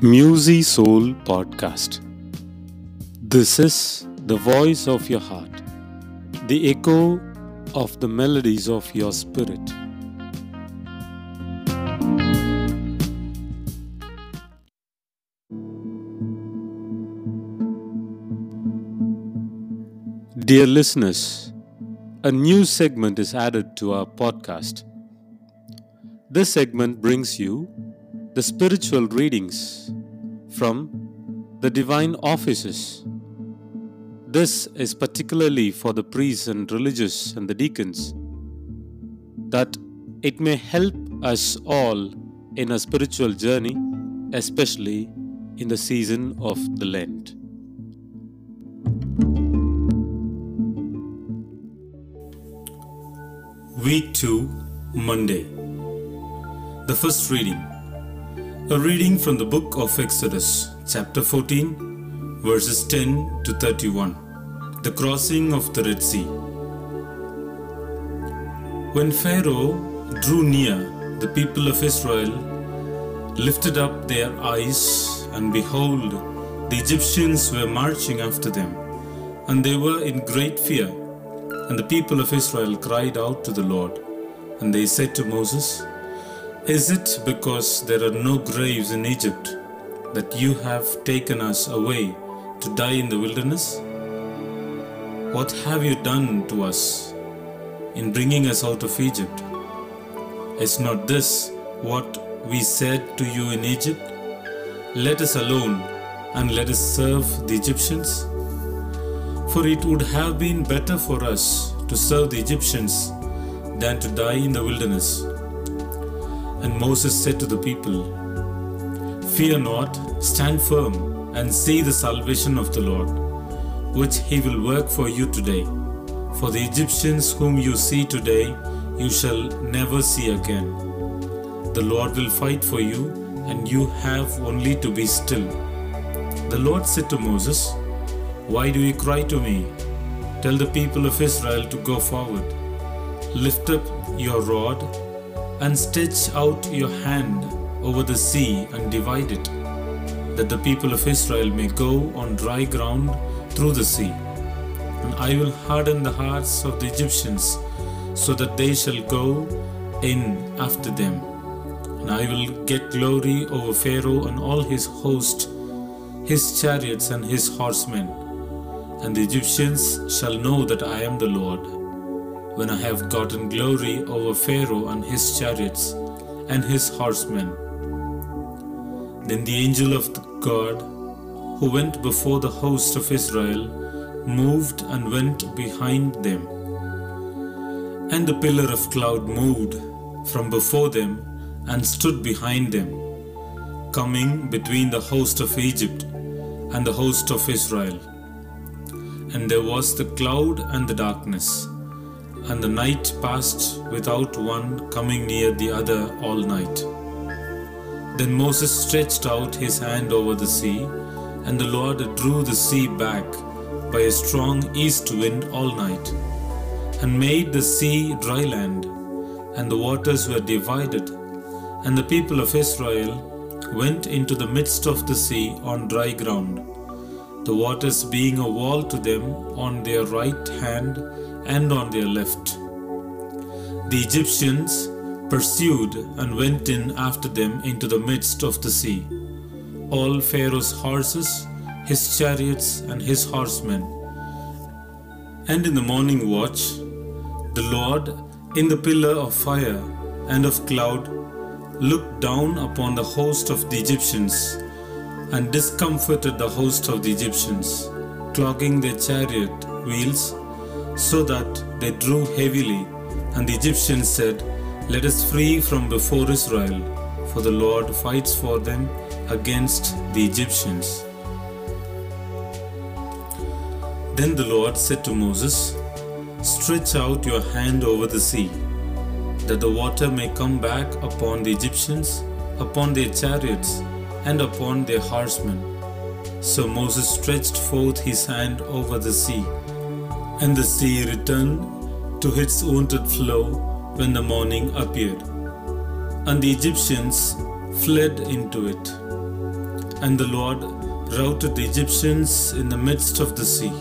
Musy Soul Podcast. This is the voice of your heart, the echo of the melodies of your spirit. Dear listeners, a new segment is added to our podcast. This segment brings you the spiritual readings from the divine offices. This is particularly for the priests and religious and the deacons, that it may help us all in a spiritual journey, especially in the season of the Lent. Week 2, Monday. The first reading. A reading from the book of Exodus, chapter 14, verses 10 to 31. The crossing of the Red Sea. When Pharaoh drew near, the people of Israel lifted up their eyes, and behold, the Egyptians were marching after them, and they were in great fear. And the people of Israel cried out to the Lord, and they said to Moses, Is it because there are no graves in Egypt that you have taken us away to die in the wilderness? What have you done to us in bringing us out of Egypt? Is not this what we said to you in Egypt? Let us alone and let us serve the Egyptians? For it would have been better for us to serve the Egyptians than to die in the wilderness. And Moses said to the people, Fear not, stand firm, and see the salvation of the Lord, which he will work for you today. For the Egyptians whom you see today, you shall never see again. The Lord will fight for you, and you have only to be still. The Lord said to Moses, Why do you cry to me? Tell the people of Israel to go forward. Lift up your rod and stretch out your hand over the sea and divide it, that the people of Israel may go on dry ground through the sea. And I will harden the hearts of the Egyptians, so that they shall go in after them. And I will get glory over Pharaoh and all his host, his chariots and his horsemen. And the Egyptians shall know that I am the Lord when I have gotten glory over Pharaoh and his chariots and his horsemen. Then the angel of God, who went before the host of Israel, moved and went behind them. And the pillar of cloud moved from before them and stood behind them, coming between the host of Egypt and the host of Israel. And there was the cloud and the darkness and the night passed without one coming near the other all night. Then Moses stretched out his hand over the sea, and the Lord drew the sea back by a strong east wind all night, and made the sea dry land, and the waters were divided, and the people of Israel went into the midst of the sea on dry ground, the waters being a wall to them on their right hand and on their left. The Egyptians pursued and went in after them into the midst of the sea, all Pharaoh's horses, his chariots, and his horsemen. And in the morning watch, the Lord, in the pillar of fire and of cloud, looked down upon the host of the Egyptians and discomfited the host of the Egyptians, clogging their chariot wheels so that they drew heavily. And the Egyptians said, Let us flee from before Israel, for the Lord fights for them against the Egyptians. Then the Lord said to Moses, Stretch out your hand over the sea, that the water may come back upon the Egyptians, upon their chariots, and upon their horsemen. So Moses stretched forth his hand over the sea and the sea returned to its wonted flow when the morning appeared. And the Egyptians fled into it. And the Lord routed the Egyptians in the midst of the sea.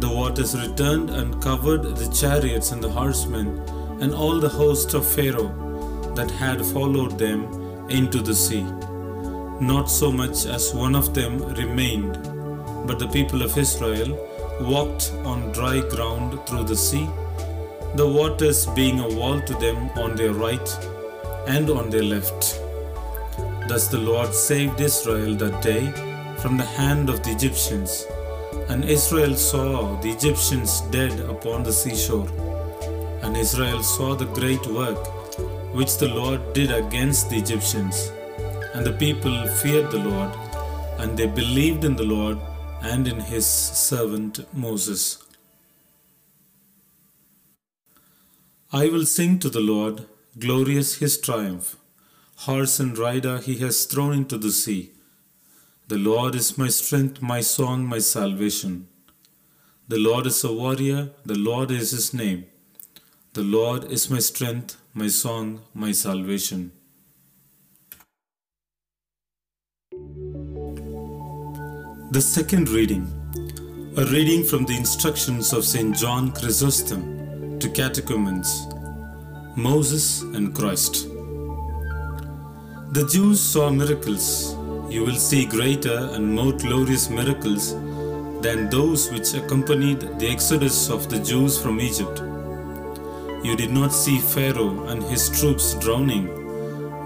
The waters returned and covered the chariots and the horsemen and all the host of Pharaoh that had followed them into the sea. Not so much as one of them remained, but the people of Israel walked on dry ground through the sea, the waters being a wall to them on their right and on their left. Thus the Lord saved Israel that day from the hand of the Egyptians, and Israel saw the Egyptians dead upon the seashore. And Israel saw the great work which the Lord did against the Egyptians. And the people feared the Lord, and they believed in the Lord and in his servant Moses. I will sing to the Lord, glorious his triumph. Horse and rider he has thrown into the sea. The Lord is my strength, my song, my salvation. The Lord is a warrior, the Lord is his name. The Lord is my strength, my song, my salvation. The second reading, a reading from the instructions of St. John Chrysostom to catechumens, Moses and Christ. The Jews saw miracles. You will see greater and more glorious miracles than those which accompanied the exodus of the Jews from Egypt. You did not see Pharaoh and his troops drowning,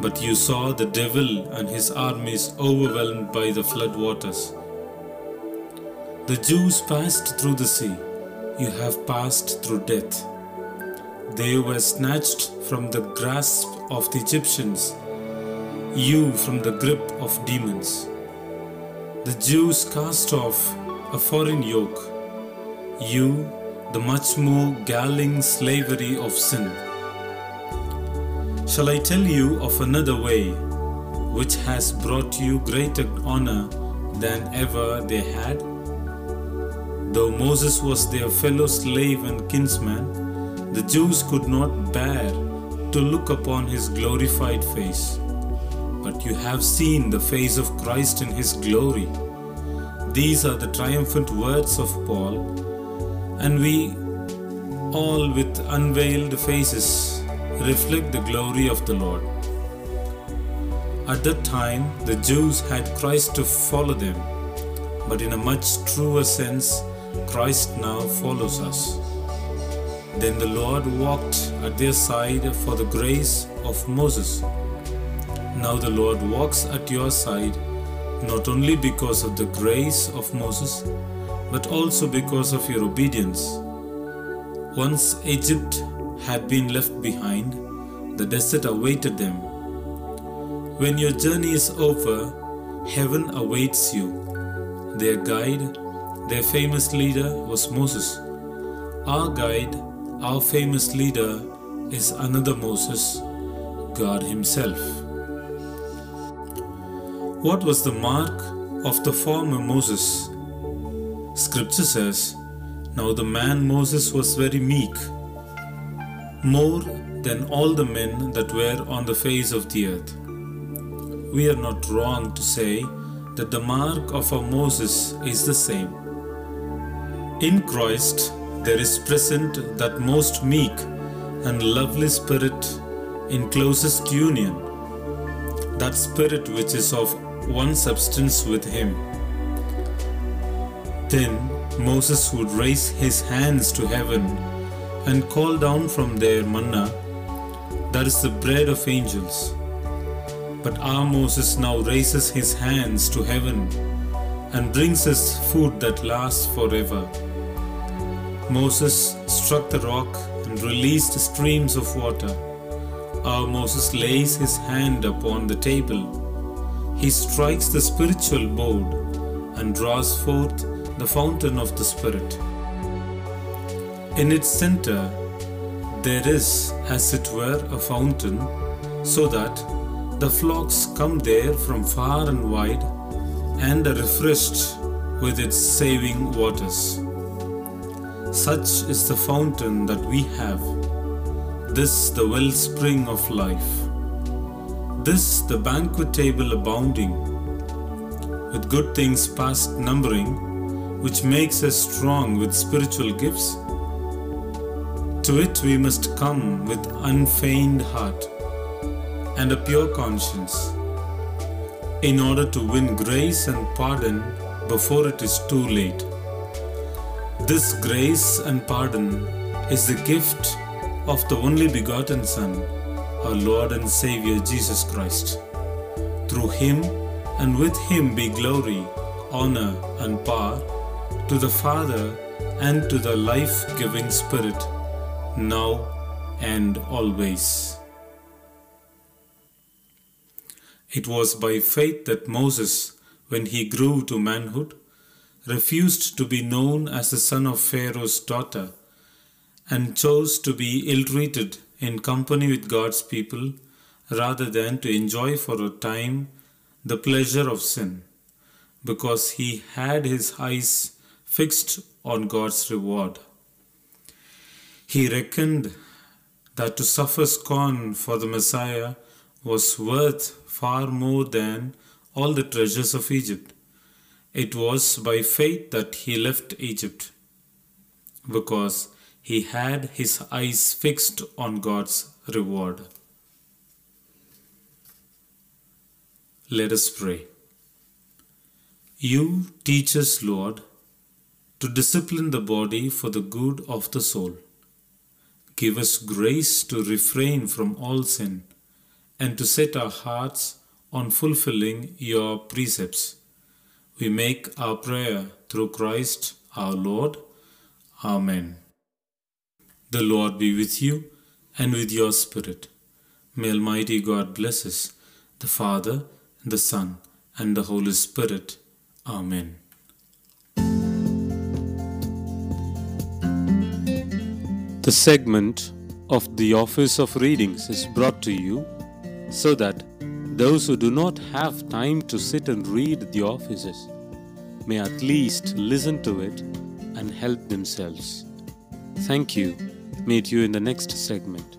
but you saw the devil and his armies overwhelmed by the flood waters. The Jews passed through the sea. You have passed through death. They were snatched from the grasp of the Egyptians, you from the grip of demons. The Jews cast off a foreign yoke, you the much more galling slavery of sin. Shall I tell you of another way which has brought you greater honor than ever they had? Though Moses was their fellow slave and kinsman, the Jews could not bear to look upon his glorified face. But you have seen the face of Christ in his glory. These are the triumphant words of Paul, and we all with unveiled faces reflect the glory of the Lord. At that time, the Jews had Christ to follow them, but in a much truer sense, Christ now follows us. Then the Lord walked at their side for the grace of Moses. Now the Lord walks at your side not only because of the grace of Moses, but also because of your obedience. Once Egypt had been left behind, the desert awaited them. When your journey is over, heaven awaits you. Their guide their famous leader was Moses. Our guide, our famous leader, is another Moses, God Himself. What was the mark of the former Moses? Scripture says, Now the man Moses was very meek, more than all the men that were on the face of the earth. We are not wrong to say that the mark of our Moses is the same. In Christ, there is present that most meek and lovely spirit in closest union, that spirit which is of one substance with Him. Then Moses would raise his hands to heaven and call down from there manna, that is the bread of angels. But our Moses now raises his hands to heaven and brings us food that lasts forever. Moses struck the rock and released streams of water. Our Moses lays his hand upon the table. He strikes the spiritual board and draws forth the fountain of the Spirit. In its center, there is, as it were, a fountain, so that the flocks come there from far and wide and are refreshed with its saving waters. Such is the fountain that we have, this the wellspring of life, this the banquet table abounding, with good things past numbering, which makes us strong with spiritual gifts? To it we must come with unfeigned heart and a pure conscience, in order to win grace and pardon before it is too late. This grace and pardon is the gift of the only begotten Son, our Lord and Savior Jesus Christ. Through him and with him be glory, honor, and power to the Father and to the life giving Spirit, now and always. It was by faith that Moses, when he grew to manhood, refused to be known as the son of Pharaoh's daughter and chose to be ill treated in company with God's people rather than to enjoy for a time the pleasure of sin, because he had his eyes fixed on God's reward. He reckoned that to suffer scorn for the Messiah was worth far more than all the treasures of Egypt. It was by faith that he left Egypt, because he had his eyes fixed on God's reward. Let us pray. You teach us, Lord, to discipline the body for the good of the soul. Give us grace to refrain from all sin and to set our hearts on fulfilling your precepts. We make our prayer through Christ our Lord. Amen. The Lord be with you and with your spirit. May Almighty God bless us, the Father, the Son, and the Holy Spirit. Amen. The segment of the Office of Readings is brought to you so that those who do not have time to sit and read the offices may at least listen to it and help themselves. Thank you. Meet you in the next segment.